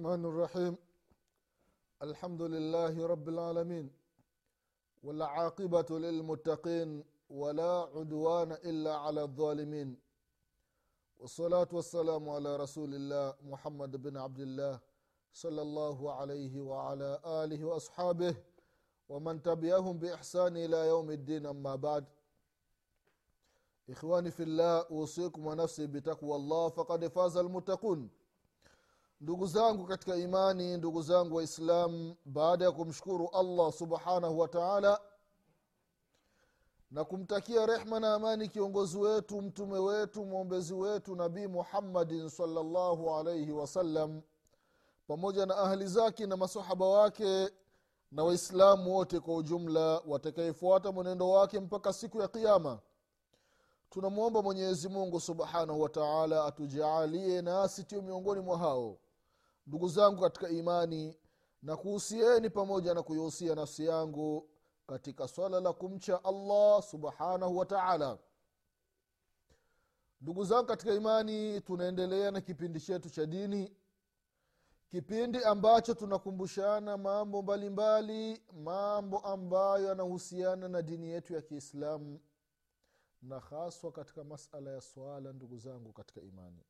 الرحمن الرحيم. الحمد لله رب العالمين والعاقبة للمتقين ولا عدوان إلا على الظالمين. والصلاة والسلام على رسول الله محمد بن عبد الله صلى الله عليه وعلى آله وأصحابه ومن تبعهم بإحسان إلى يوم الدين. أما بعد إخواني في الله أوصيكم ونفسي بتقوى الله فقد فاز المتقون. Ndugu zangu katika imani ndugu zangu waislamu baada ya kumshukuru allah subhanahu wa taala na kumtakia rehma na amani kiongozi wetu mtume wetu mwombezi wetu nabii muhammadin salllahu alaihi wasallam pamoja na ahli zake na masahaba wake na waislamu wote kwa ujumla watakayefuata mwenendo wake mpaka siku ya kiama tunamwomba mwenyezi mungu subhanahu wa taala atujaalie nasi tio miongoni mwa hao ndugu zangu katika imani na kuhusieni pamoja na kuihusia nafsi yangu katika swala la kumcha allah subhanahu wa taala. Ndugu zangu katika imani tunaendelea na kipindi chetu cha dini kipindi ambacho tunakumbushana mambo mbalimbali mbali, mambo ambayo yanahusiana na dini yetu ya kiislamu na haswa katika masala ya swala ndugu zangu katika imani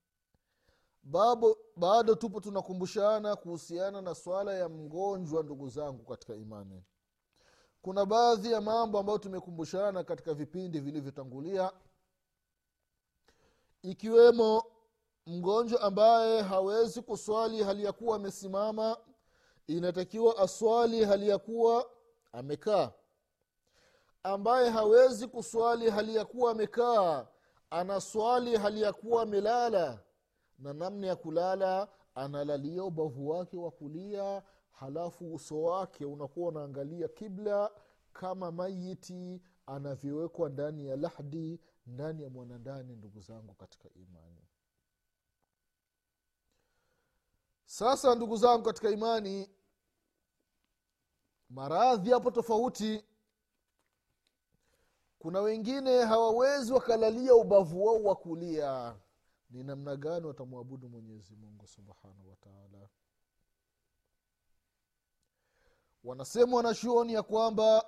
bado, bado tupo tunakumbushana kuhusiana na swala ya mgonjwa ndugu zangu katika imani. Kuna baadhi ya mambo ambayo tumekumbushana katika vipindi vilivyotangulia ikiwemo mgonjwa ambaye hawezi kuswali hali ya kuwa amesimama inatakiwa aswali hali ya kuwa amekaa. Ambaye hawezi kuswali hali ya kuwa amekaa anaswali hali ya kuwa amelala na namna ya kulala analalia ubavu wake wa kulia halafu uso wake unakuwa unaangalia kibla kama mayiti anavyowekwa ndani ya lahdi ndani ya mwanandani ndugu zangu katika imani. Sasa ndugu zangu katika imani maradhi hapo tofauti. Kuna wengine hawawezi wakalalia ubavu wao wa kulia ni namna gani watamwabudu mwenyezi mungu subhanahu wataala wanasema wanachuoni ya kwamba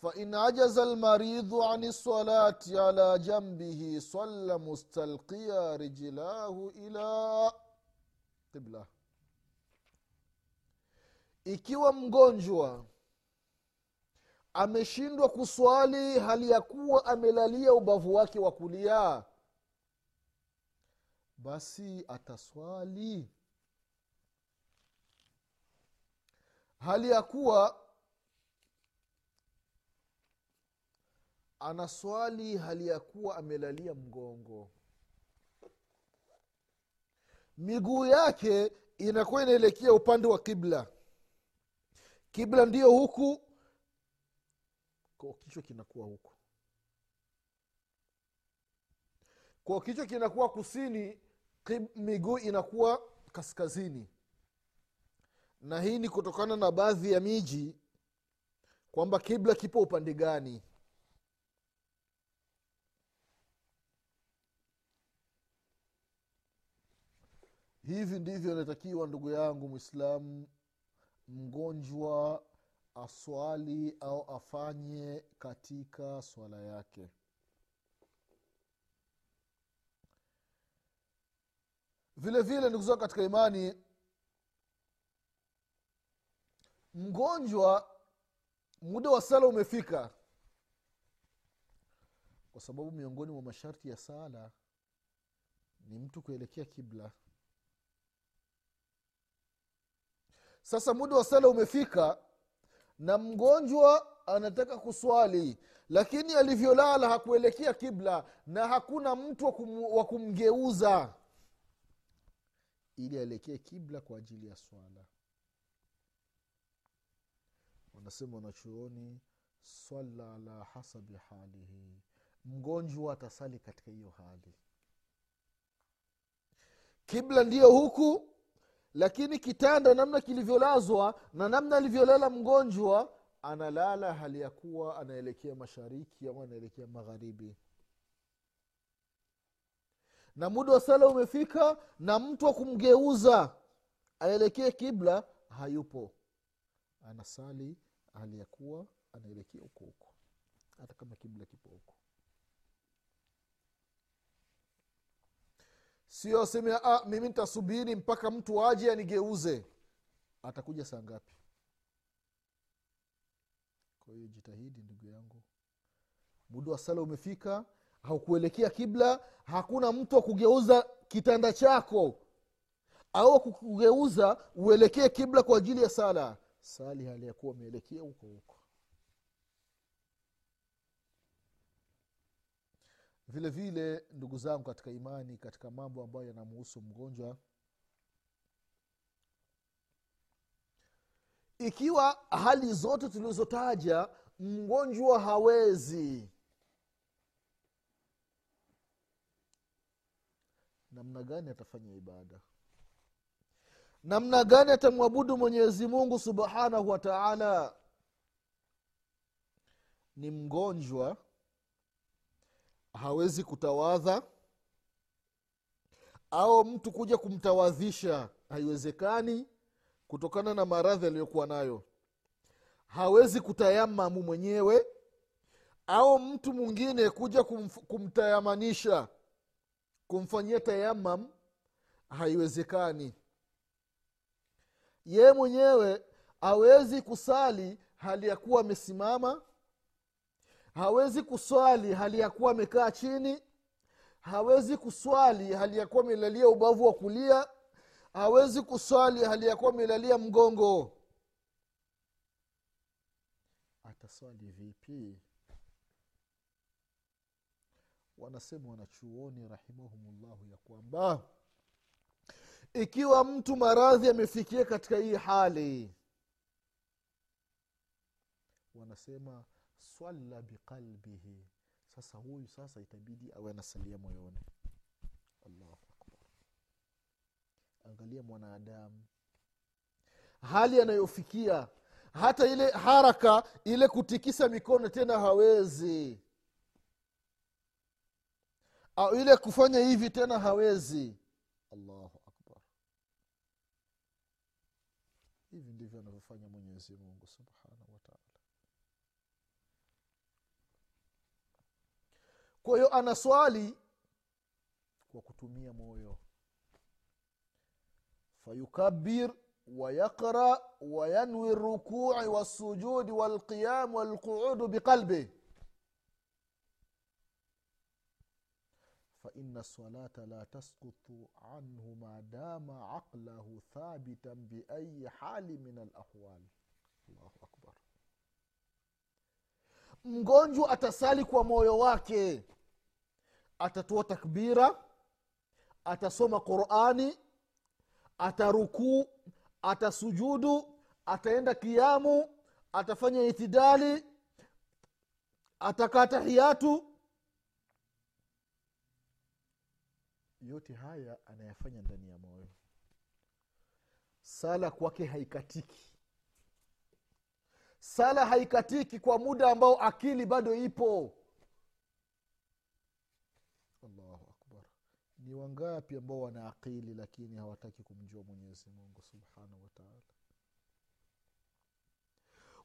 fain ajaza lmaridhu ani lsalati ala jambihi salla mustalkia rijlahu ila qibla. Ikiwa mgonjwa ameshindwa kuswali hali ya kuwa amelalia ubavu wake wa kulia basi ataswali. Hali ya kuwa anaswali hali ya kuwa amelalia mgongo. Miguu yake inakuwa inaelekea upande wa kibla. Kibla ndiyo huku kwa kichwa kinakuwa huku. Kwa kichwa kinakuwa kusini miguu inakuwa kaskazini. Na hii ni kutokana na baadhi ya miji kwamba kibla kipo upande gani. Hivi ndivyo inatakiwa ndugu yangu mwislamu mgonjwa aswali au afanye katika swala yake vile vile ndugu zangu katika imani mgonjwa muda wa sala umefika. Kwa sababu miongoni mwa masharti ya sala ni mtu kuelekea kibla. Sasa muda wa sala umefika na mgonjwa anataka kuswali lakini alivyolala hakuelekea kibla na hakuna mtu wa kumgeuza ili aelekee kibla kwa ajili ya swala. Wanasema wanachuoni swala ala hasabi halihi. Mgonjwa atasali katika hiyo hali. Kibla ndiyo huku lakini kitanda namna kilivyolazwa na namna alivyolala mgonjwa analala hali ya kuwa anaelekea mashariki ama anaelekea magharibi na muda wa sala umefika na mtu wa kumgeuza aelekee kibla hayupo. Anasali hali ya kuwa anaelekea huko huko. Hata kama kibla kipo huko. Sio aseme ah, mimi nitasubiri mpaka mtu aje anigeuze. Atakuja saa ngapi? Kwa hiyo jitahidi ndugu yangu. Muda wa sala umefika haukuelekea kibla hakuna mtu wa kugeuza kitanda chako au kugeuza uelekee kibla kwa ajili ya sala. Sali hali ya umeelekea huko huko. Vile vile ndugu zangu katika imani katika mambo ambayo yanamuhusu mgonjwa ikiwa hali zote tulizotaja mgonjwa hawezi namna gani atafanya ibada? Namna gani atamwabudu mwenyezi mungu subhanahu wa taala? Ni mgonjwa hawezi kutawadha au mtu kuja kumtawadhisha haiwezekani kutokana na maradhi aliyokuwa nayo. Hawezi kutayamamu mwenyewe au mtu mwingine kuja kumf- kumtayamanisha kumfanyia tayamam haiwezekani. Yeye mwenyewe hawezi kusali hali ya kuwa amesimama hawezi kuswali hali ya kuwa amekaa chini hawezi kuswali hali ya kuwa amelalia ubavu wa kulia hawezi kuswali hali ya kuwa amelalia mgongo. Ataswali vipi wanasema wanachuoni rahimahumullahu ya kwamba ikiwa mtu maradhi amefikia katika hii hali wanasema swalla biqalbihi sasa huyu sasa itabidi awe anasalia moyoni. Allahu akbar. Angalia mwanadamu. Hali anayofikia hata ile haraka ile kutikisa mikono tena hawezi au ile kufanya hivi tena hawezi. Allahu akbar. Hivi ndivyo anavyofanya mwenyezi mungu subhanahu wataala kwa hiyo anaswali kwa kutumia moyo. Fayukabir wayaqra wayanwi rukui walsujudi walqiyam walquudu biqalbih inna salata la taskutu anhu madama aqlahu thabitan biayi hali min alahwal allahu akbar. Mgonjwa atasali kwa moyo wake atatoa takbira atasoma qurani atarukuu atasujudu ataenda kiamu atafanya itidali atakaa tahiyatu yote haya anayafanya ndani ya moyo. Sala kwake haikatiki. Sala haikatiki kwa muda ambao akili bado ipo. Allahu akbar. Ni wangapi ambao wana akili lakini hawataki kumjua mwenyezi mungu subhanahu wataala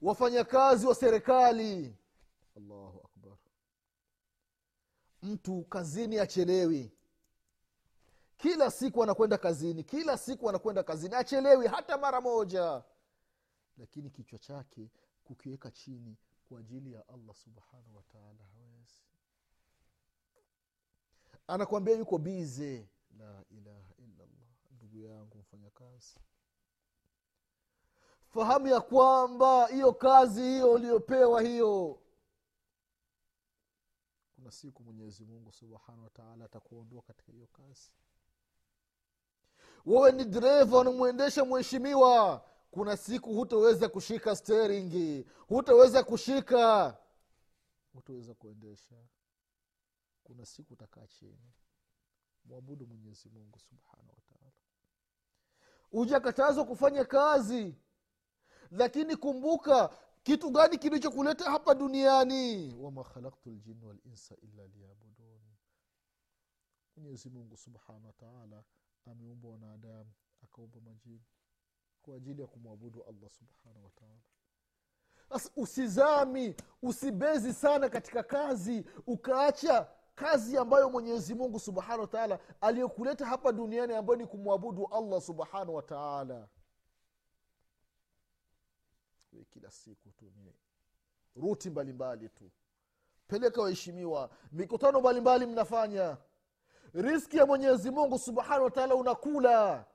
wafanyakazi wa serikali. Allahu akbar. Mtu kazini achelewi kila siku anakwenda kazini kila siku anakwenda kazini achelewi hata mara moja. Lakini kichwa chake kukiweka chini kwa ajili ya allah subhanahu wataala hawezi. Anakwambia yuko bize la ilaha illallah. Ndugu yangu mfanyakazi. Fahamu ya kwamba hiyo kazi hiyo uliyopewa hiyo kuna siku mwenyezi mungu subhanahu wataala atakuondoa katika hiyo kazi wewe ni dereva unamwendesha mheshimiwa. Kuna siku hutaweza kushika steringi hutaweza kushika. Hutaweza kuendesha. Kuna siku utakaa chini. Mwabudu mwenyezi mungu subhanahu wataala hujakatazwa kufanya kazi. Lakini kumbuka kitu gani kilichokuleta hapa duniani? Wama khalaktu ljin walinsa illa liyabudun. Mwenyezi mungu subhanahu wataala ameumba wanadamu akaumba majini kwa ajili ya kumwabudu allah subhanahu wataala sasa usizami usibezi sana katika kazi ukaacha kazi ambayo mwenyezi mungu subhanahu wataala aliyokuleta hapa duniani ambayo ni kumwabudu allah subhanahu wataala kila siku tu ni ruti mbalimbali tu. Peleka waheshimiwa mikutano mbalimbali mnafanya riski ya mwenyezi mungu subhanahu wataala unakula.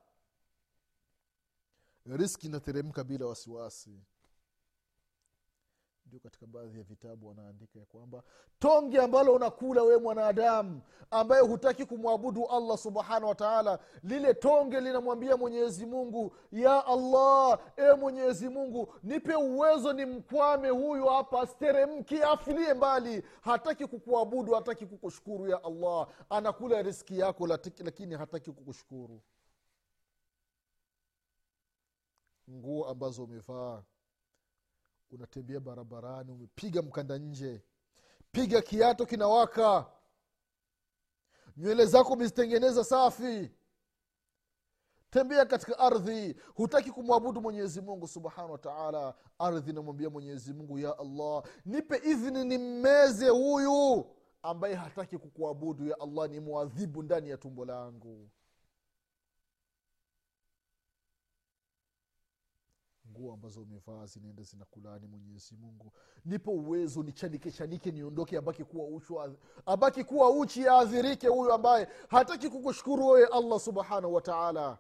Riski inateremka bila wasiwasi ndio katika baadhi ya vitabu wanaandika ya kwamba tonge ambalo unakula wewe mwanadamu ambaye hutaki kumwabudu allah subhanahu wataala lile tonge linamwambia mwenyezi mungu ya allah e mwenyezi mungu nipe uwezo ni mkwame huyu hapa steremki afilie mbali. Hataki kukuabudu hataki kukushukuru ya allah. Anakula riski yako lakini hataki kukushukuru nguo ambazo umevaa unatembea barabarani umepiga mkanda nje. Piga kiato kinawaka. Nywele zako umezitengeneza safi. Tembea katika ardhi. Hutaki kumwabudu mwenyezi mungu subhanahu wataala ardhi inamwambia mwenyezi mungu ya allah nipe idhini nimmeze huyu ambaye hataki kukuabudu. Ya allah ni mwadhibu ndani ya tumbo langu nguo ambazo umevaa zinaenda zinakulani mwenyezi mungu. Nipo uwezo nichanike chanike niondoke abaki kuwa uchi abaki kuwa uchi aadhirike huyu ambaye hataki kukushukuru wewe allah subhanahu wataala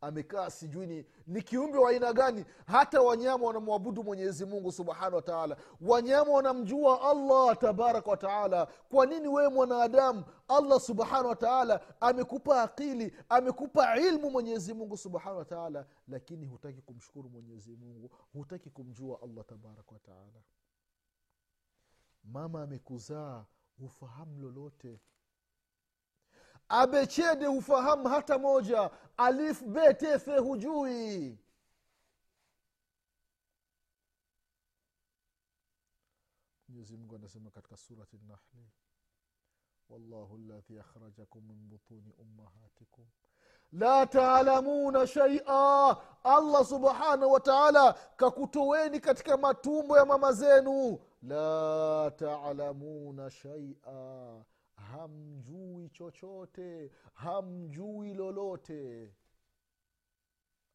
amekaa sijui ni, ni kiumbe wa aina gani. Hata wanyama wanamwabudu mwenyezi mungu subhanahu wataala wanyama wanamjua allah tabaraka wataala kwa nini wewe mwanadamu allah subhanahu wataala amekupa akili amekupa ilmu mwenyezi mungu subhanahu wataala lakini hutaki kumshukuru mwenyezi mungu. Hutaki kumjua allah tabaraka wataala mama amekuzaa hufahamu lolote abechede hufahamu hata moja alif betefe hujui mwenyezi mungu anasema katika surati nahli wallahu ladhi akhrajakum min butuni ummahatikum la taalamuna shaia allah subhanahu wataala kakutoweni katika matumbo ya mama zenu la taalamuna shaia hamjui chochote hamjui lolote.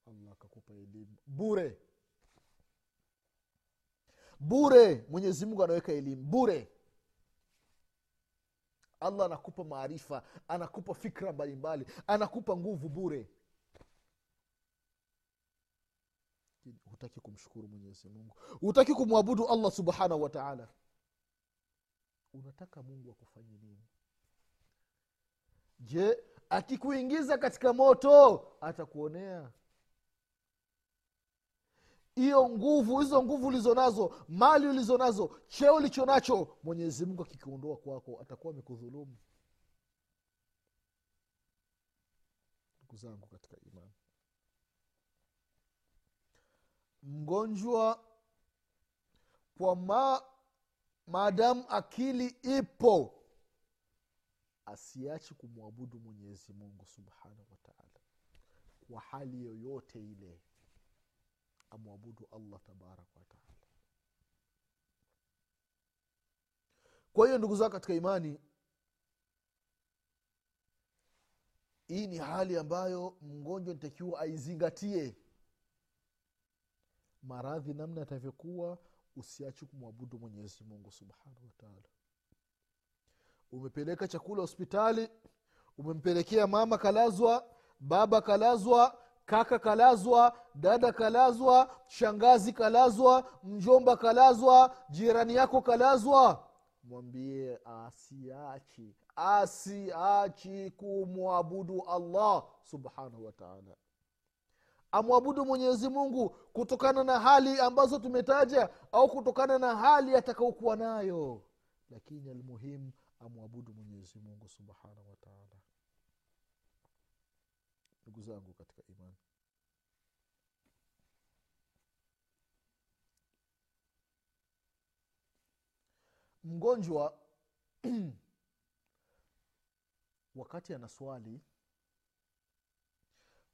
Allah akakupa elimu. Bure. Bure. Mwenyezi mungu anaweka elimu. Bure. Allah anakupa maarifa anakupa fikra mbalimbali anakupa nguvu bure. Hutaki kumshukuru mwenyezi mungu. Hutaki kumwabudu allah subhanahu wataala unataka mungu akufanye nini? Je akikuingiza katika moto atakuonea? Hiyo nguvu hizo nguvu ulizo nazo mali ulizo nazo cheo ulicho nacho mwenyezi mungu akikiondoa kwako atakuwa amekudhulumu. Ndugu zangu katika imani. Mgonjwa kwa ma maadamu akili ipo asiachi kumwabudu mwenyezi mungu subhanahu wataala kwa hali yoyote ile amwabudu allah tabaraka wataala kwa hiyo ndugu zao katika imani hii ni hali ambayo mgonjwa nitakiwa aizingatie. Maradhi namna yatavyokuwa usiachi kumwabudu mwenyezi mungu subhanahu wataala umepeleka chakula hospitali umempelekea mama kalazwa baba kalazwa kaka kalazwa dada kalazwa shangazi kalazwa mjomba kalazwa jirani yako kalazwa. Mwambie asiachi asiachi kumwabudu allah subhanahu wataala amwabudu mwenyezi mungu kutokana na hali ambazo tumetaja au kutokana na hali atakaokuwa nayo. Lakini almuhimu amwabudu mwenyezi mungu subhanahu wataala ndugu zangu katika imani. Mgonjwa wakati ana swali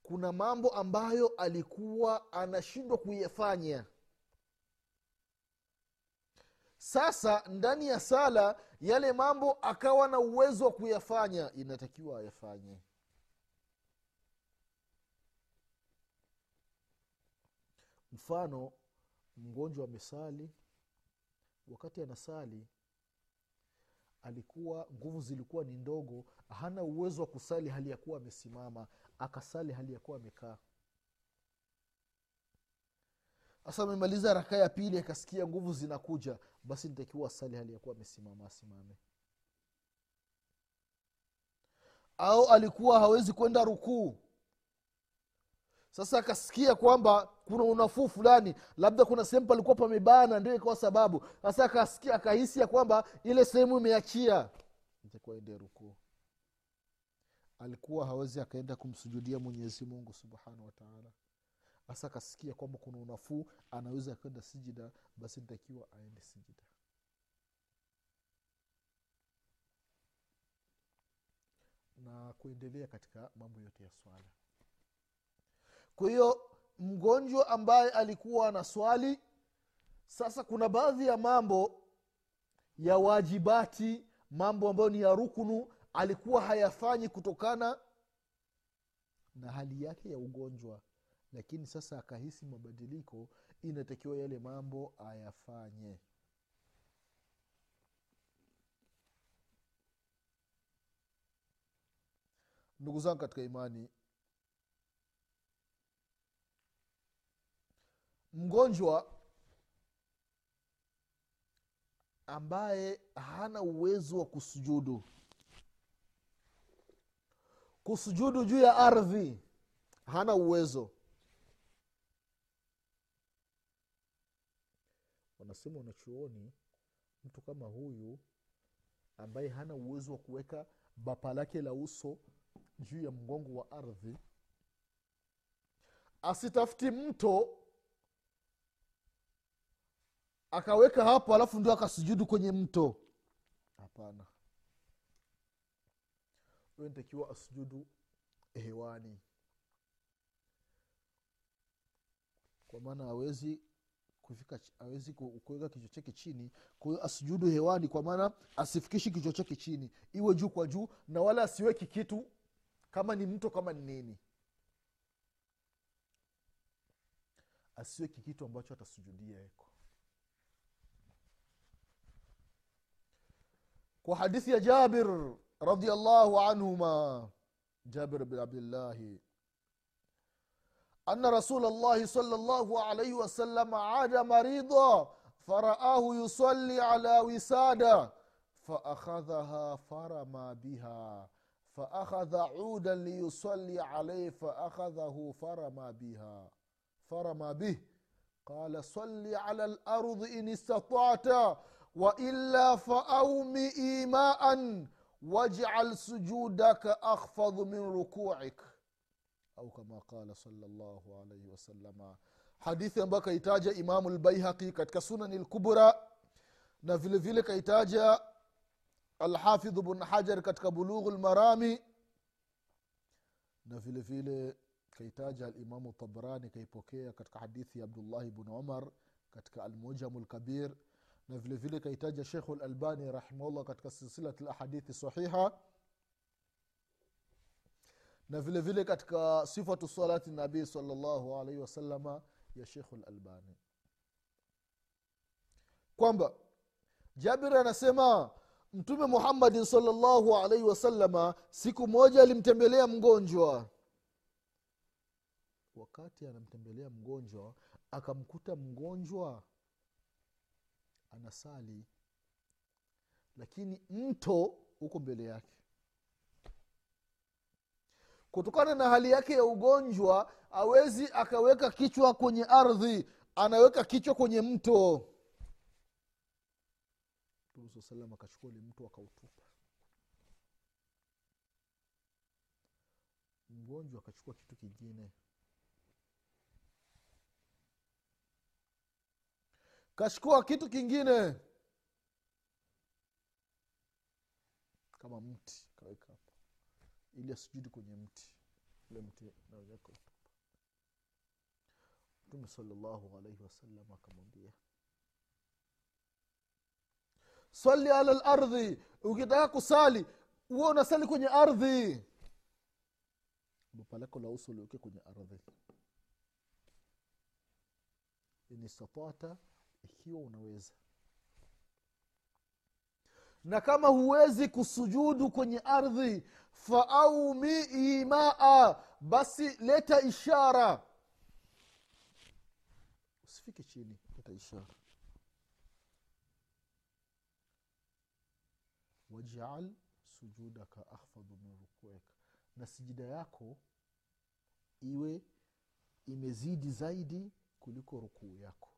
kuna mambo ambayo alikuwa anashindwa kuyafanya. Sasa ndani ya sala yale mambo akawa na uwezo wa kuyafanya inatakiwa ayafanye. Mfano mgonjwa amesali wakati anasali alikuwa nguvu zilikuwa ni ndogo hana uwezo wa kusali hali ya kuwa amesimama akasali hali ya kuwa amekaa. Sasa amemaliza rakaa ya pili akasikia nguvu zinakuja basi nitakiwa asali hali ya kuwa amesimama asimame. Au alikuwa hawezi kwenda rukuu. Sasa akasikia kwamba kuna unafuu fulani labda kuna sehemu palikuwa pamebana ndio ikawa sababu. Sasa akasikia akahisi ya kwamba ile sehemu imeachia. Itakuwa ende rukuu alikuwa hawezi akaenda kumsujudia mwenyezi mungu subhanahu wataala hasa akasikia kwamba kuna unafuu anaweza akaenda sijida basi ntakiwa aende sijida. Na kuendelea katika mambo yote ya swala. Kwa hiyo mgonjwa ambaye alikuwa na swali sasa kuna baadhi ya mambo ya wajibati mambo ambayo ni ya rukunu alikuwa hayafanyi kutokana na hali yake ya ugonjwa. Lakini sasa akahisi mabadiliko inatakiwa yale mambo ayafanye. Ndugu zangu katika imani mgonjwa ambaye hana uwezo wa kusujudu kusujudu juu ya ardhi. Hana uwezo. Wanasema wanachuoni mtu kama huyu ambaye hana uwezo wa kuweka bapa lake la uso juu ya mgongo wa ardhi asitafuti mto akaweka hapo alafu ndio akasujudu kwenye mto. Hapana huyo asujudu hewani. Kwa maana awezi kufika awezi kuweka kichwa chake chini kwa hiyo asujudu hewani kwa maana asifikishi kichwa chake chini. Iwe juu kwa juu na wala asiweki kitu kama ni mto kama ni nini. Asiweki kitu ambacho atasujudia eko kwa hadithi ya jabir radiallahu anhuma jabir bin abdillahi أن رسول الله صلى الله عليه وسلم عاد مريضا فرآه يصلي على وسادة فأخذها فرمى بها فأخذ عودا ليصلي عليه فأخذه فرمى بها فرمى به قال صل على الأرض إن استطعت وإلا فأومئ إيماء wajal sujudaka akhfadhu min rukuik. Au kama qala salllahu alaihi wasalama hadithi ambayo kaitaja imamu lbaihaqi katika sunani lkubra na vile vile kaitaja alhafidhu bn hajar katika bulughu lmarami na vile vile kaitaja alimamu tabrani kaipokea katika hadithi ya abdullahi bn umar katika almujamu lkabir al na vile kaitaja shekhu lalbani rahimahullah katika silsilat lahadithi sahiha. Na vile vile katika sifatu salati nabii salllahu alaihi wasalama ya shekhu lalbani kwamba jabir anasema mtume muhammadin salllahu alaihi wasalama siku moja alimtembelea mgonjwa. Wakati anamtembelea mgonjwa akamkuta mgonjwa anasali lakini mto huko mbele yake. Kutokana na hali yake ya ugonjwa awezi akaweka kichwa kwenye ardhi anaweka kichwa kwenye mto. Mtume saa akachukua ule mto akautupa. Mgonjwa akachukua kitu kingine kachukua kitu kingine. Kama mti kaweka hapo. Ili asujudi kwenye mti. Ule mti naweka mtume salllahu alaihi wasallam akamwambia sali ala lardhi ukitaka kusali huwa unasali kwenye ardhi. Mapalako la uso uliweke kwenye ardhi. Inistatata ikiwa unaweza. Na kama huwezi kusujudu kwenye ardhi faaumii maa basi leta ishara. Usifike chini leta ishara. Wajal sujudaka ahfadhu min rukuek na sijida yako iwe imezidi zaidi kuliko rukuu yako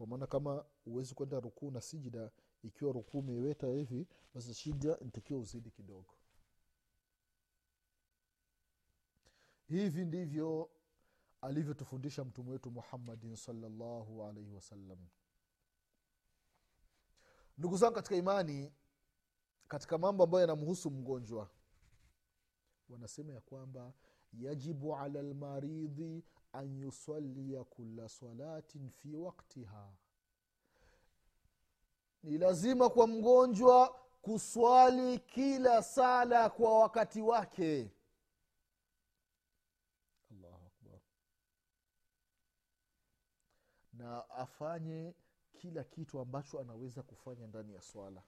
kwa maana kama huwezi kwenda rukuu na sijida ikiwa rukuu meweta hivi basi shida ntakiwa uzidi kidogo. Hivi ndivyo alivyotufundisha mtume wetu muhammadin salllahu alaihi wasallam. Ndugu zangu katika imani katika mambo ambayo yanamhusu mgonjwa wanasema ya kwamba yajibu ala lmaridhi an yusalia kula salatin fi waktiha ni lazima kwa mgonjwa kuswali kila sala kwa wakati wake. Na afanye kila kitu ambacho anaweza kufanya ndani ya swala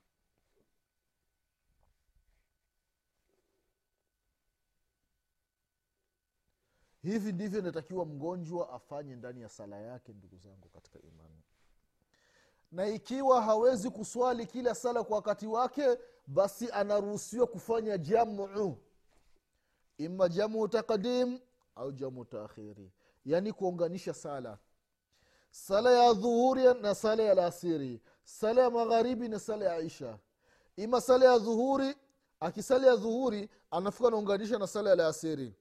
hivi ndivyo inatakiwa mgonjwa afanye ndani ya sala yake ndugu zangu katika imani. Na ikiwa hawezi kuswali kila sala kwa wakati wake basi anaruhusiwa kufanya jamu. Ima jamu taqdim au jamu taakhiri yaani kuunganisha sala. Sala ya dhuhuri na sala ya lasiri sala ya magharibi na sala ya isha ima sala ya dhuhuri akisala ya dhuhuri anafika anaunganisha na sala ya lasiri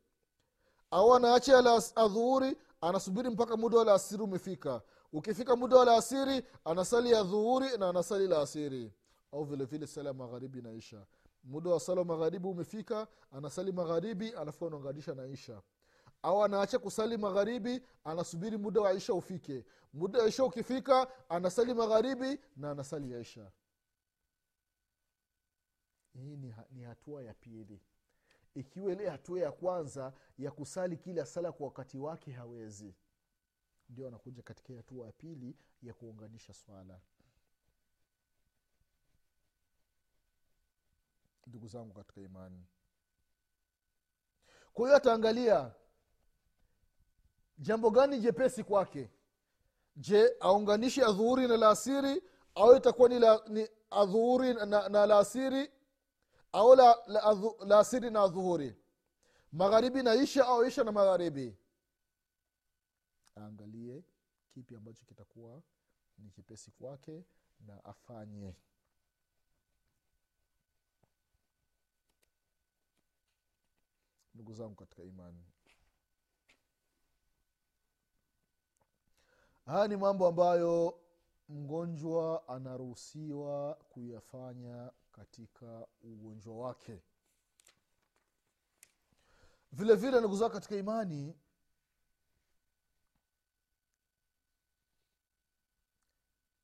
au anaacha adhuhuri anasubiri mpaka muda wa laasiri umefika. Ukifika muda wa laasiri anasali ya dhuhuri na anasali laasiri au vile sala magharibi naisha muda wa sala magharibi umefika anasali magharibi alafu anaunganisha na au anaacha kusali magharibi anasubiri muda wa isha ufike. Muda wa isha ukifika anasali magharibi na anasali ya hii ni, ni hatua ya pili ikiwa ile hatua ya kwanza ya kusali kila sala kwa wakati wake hawezi. Ndio anakuja katika hatua ya pili ya kuunganisha swala. Ndugu zangu katika imani. Kwa hiyo ataangalia jambo gani jepesi kwake? Je aunganishe adhuhuri na laasiri au itakuwa ni, la, ni adhuhuri na, na laasiri au la, la, la laasiri na dhuhuri magharibi na isha au isha na magharibi? Aangalie kipi ambacho kitakuwa ni kipesi kwake na afanye. Ndugu zangu katika imani haya ni mambo ambayo mgonjwa anaruhusiwa kuyafanya katika ugonjwa wake. Vile vile ndugu zao katika imani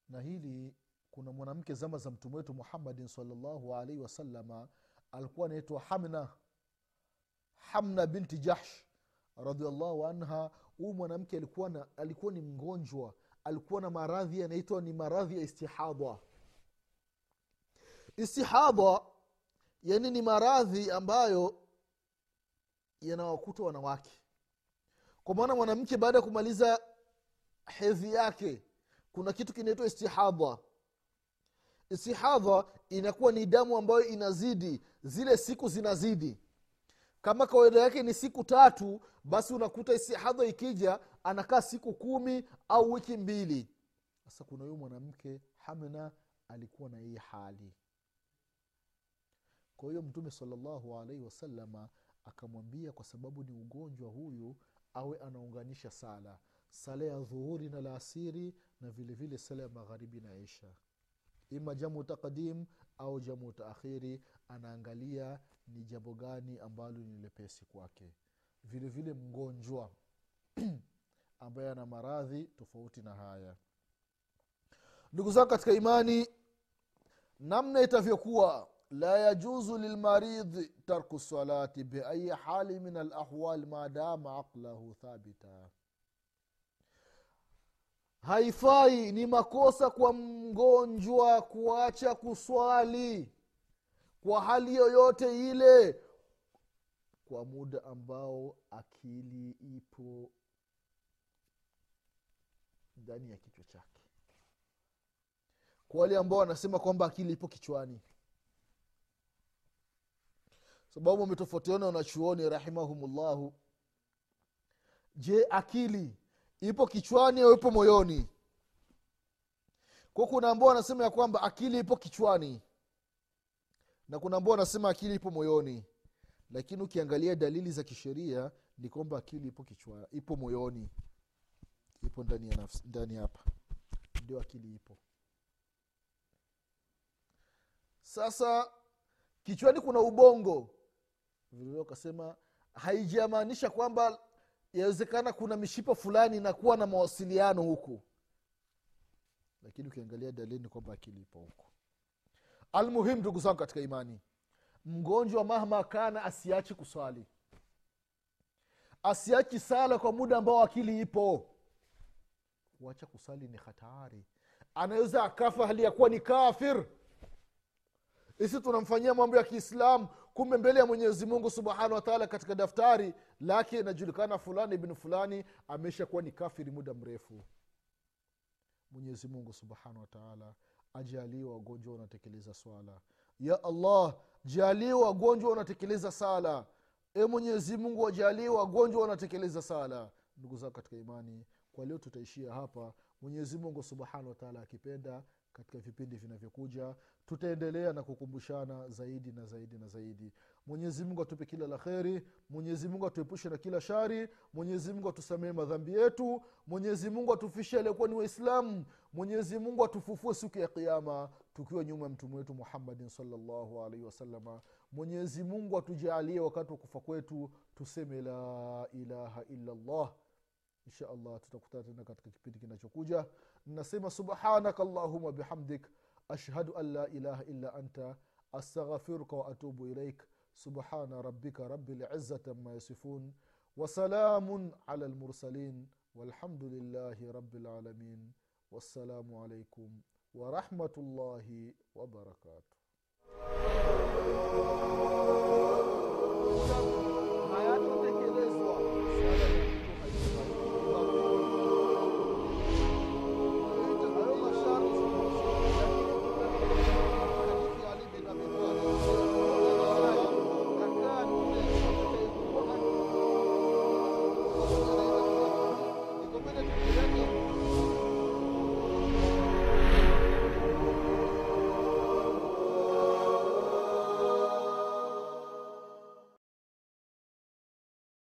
na hili kuna mwanamke zama za mtume wetu muhammadin salllahu alaihi wasalama alikuwa anaitwa hamna. Hamna binti jahsh radiallahu anha. Huyu mwanamke alikuwa, alikuwa ni mgonjwa. Alikuwa na maradhi yanaitwa ni maradhi ya istihadha istihadha yani ni maradhi ambayo yanawakuta wanawake. Kwa maana mwanamke baada ya kumaliza hedhi yake kuna kitu kinaitwa istihadha istihadha inakuwa ni damu ambayo inazidi zile siku zinazidi. Kama kawaida yake ni siku tatu basi unakuta istihadha ikija anakaa siku kumi au wiki mbili. Sasa kuna huyu mwanamke hamna alikuwa na hii hali kwa hiyo mtume salllahu alaihi wasalama akamwambia kwa sababu ni ugonjwa huyu awe anaunganisha sala. Sala ya dhuhuri na laasiri na vile vile sala ya magharibi na isha. Ima jamu taqdim au jamu taakhiri anaangalia ni jambo gani ambalo ni lepesi kwake. Vile vile mgonjwa ambaye ana maradhi tofauti na haya. Ndugu zangu katika imani namna itavyokuwa la yajuzu lilmaridhi tarku salati biayi hali min alahwal madama aqlahu thabita. Haifai ni makosa kwa mgonjwa kuacha kuswali kwa hali yoyote ile kwa muda ambao akili ipo ndani ya kichwa chake. Kwa wale ambao wanasema kwamba akili ipo kichwani sababu wametofautiana wanachuoni rahimahumullahu. Je akili ipo kichwani au ipo moyoni? Kwa kuna ambao wanasema ya kwamba akili ipo kichwani na kuna ambao wanasema akili ipo moyoni. Lakini ukiangalia dalili za kisheria ni kwamba akili ipo kichwa ipo moyoni. Ipo ndani ya nafsi ndani hapa. Ndio akili ipo. Sasa kichwani kuna ubongo vilevile ukasema haijamaanisha kwamba yawezekana kuna mishipa fulani inakuwa na mawasiliano huku. Lakini ukiangalia dalili ni kwamba akili ipo almuhimu ndugu zangu katika imani mgonjwa mahma kana asiachi kuswali. Asiachi sala kwa muda ambao akili ipo. Kuacha kusali ni hatari. Anaweza akafa hali ya kuwa ni kafir. Isi tunamfanyia mambo ya kiislam kumbe mbele ya mwenyezi mungu subhanahu wataala katika daftari lake inajulikana fulani ibnu fulani amesha kuwa ni kafiri muda mrefu. Mwenyezi mungu subhanahu wataala ajalie wagonjwa wanatekeleza swala. Ya allah jalie wagonjwa wanatekeleza sala. E mwenyezi mungu wajalie wagonjwa wanatekeleza sala. Ndugu zao katika imani kwa leo tutaishia hapa. Mwenyezi mungu subhanahu wataala akipenda katika vipindi vinavyokuja. Tutaendelea na kukumbushana zaidi na zaidi na zaidi. Mwenyezi mungu atupe kila la kheri. Mwenyezi mungu atuepushe na kila shari. Mwenyezi mungu atusamee madhambi yetu. Mwenyezi mungu atufishe aliyekuwa ni waislamu. Mwenyezi mungu atufufue siku ya kiama tukiwa nyuma ya mtume wetu muhammadin salllahu alaihi wasalama mwenyezi mungu atujaalie wakati wa kufa kwetu tuseme la ilaha illa llah insha allah tutakutana tena katika kipindi kinachokuja nasema subhanaka allahuma bihamdik ashhadu an la ilaha illa anta astaghfiruka waatubu ilaik subhana rabbika rabi lizati ama yasifun wasalamun ala lmursalin والحمد لله رب العالمين والسلام عليكم ورحمة الله وبركاته hayatu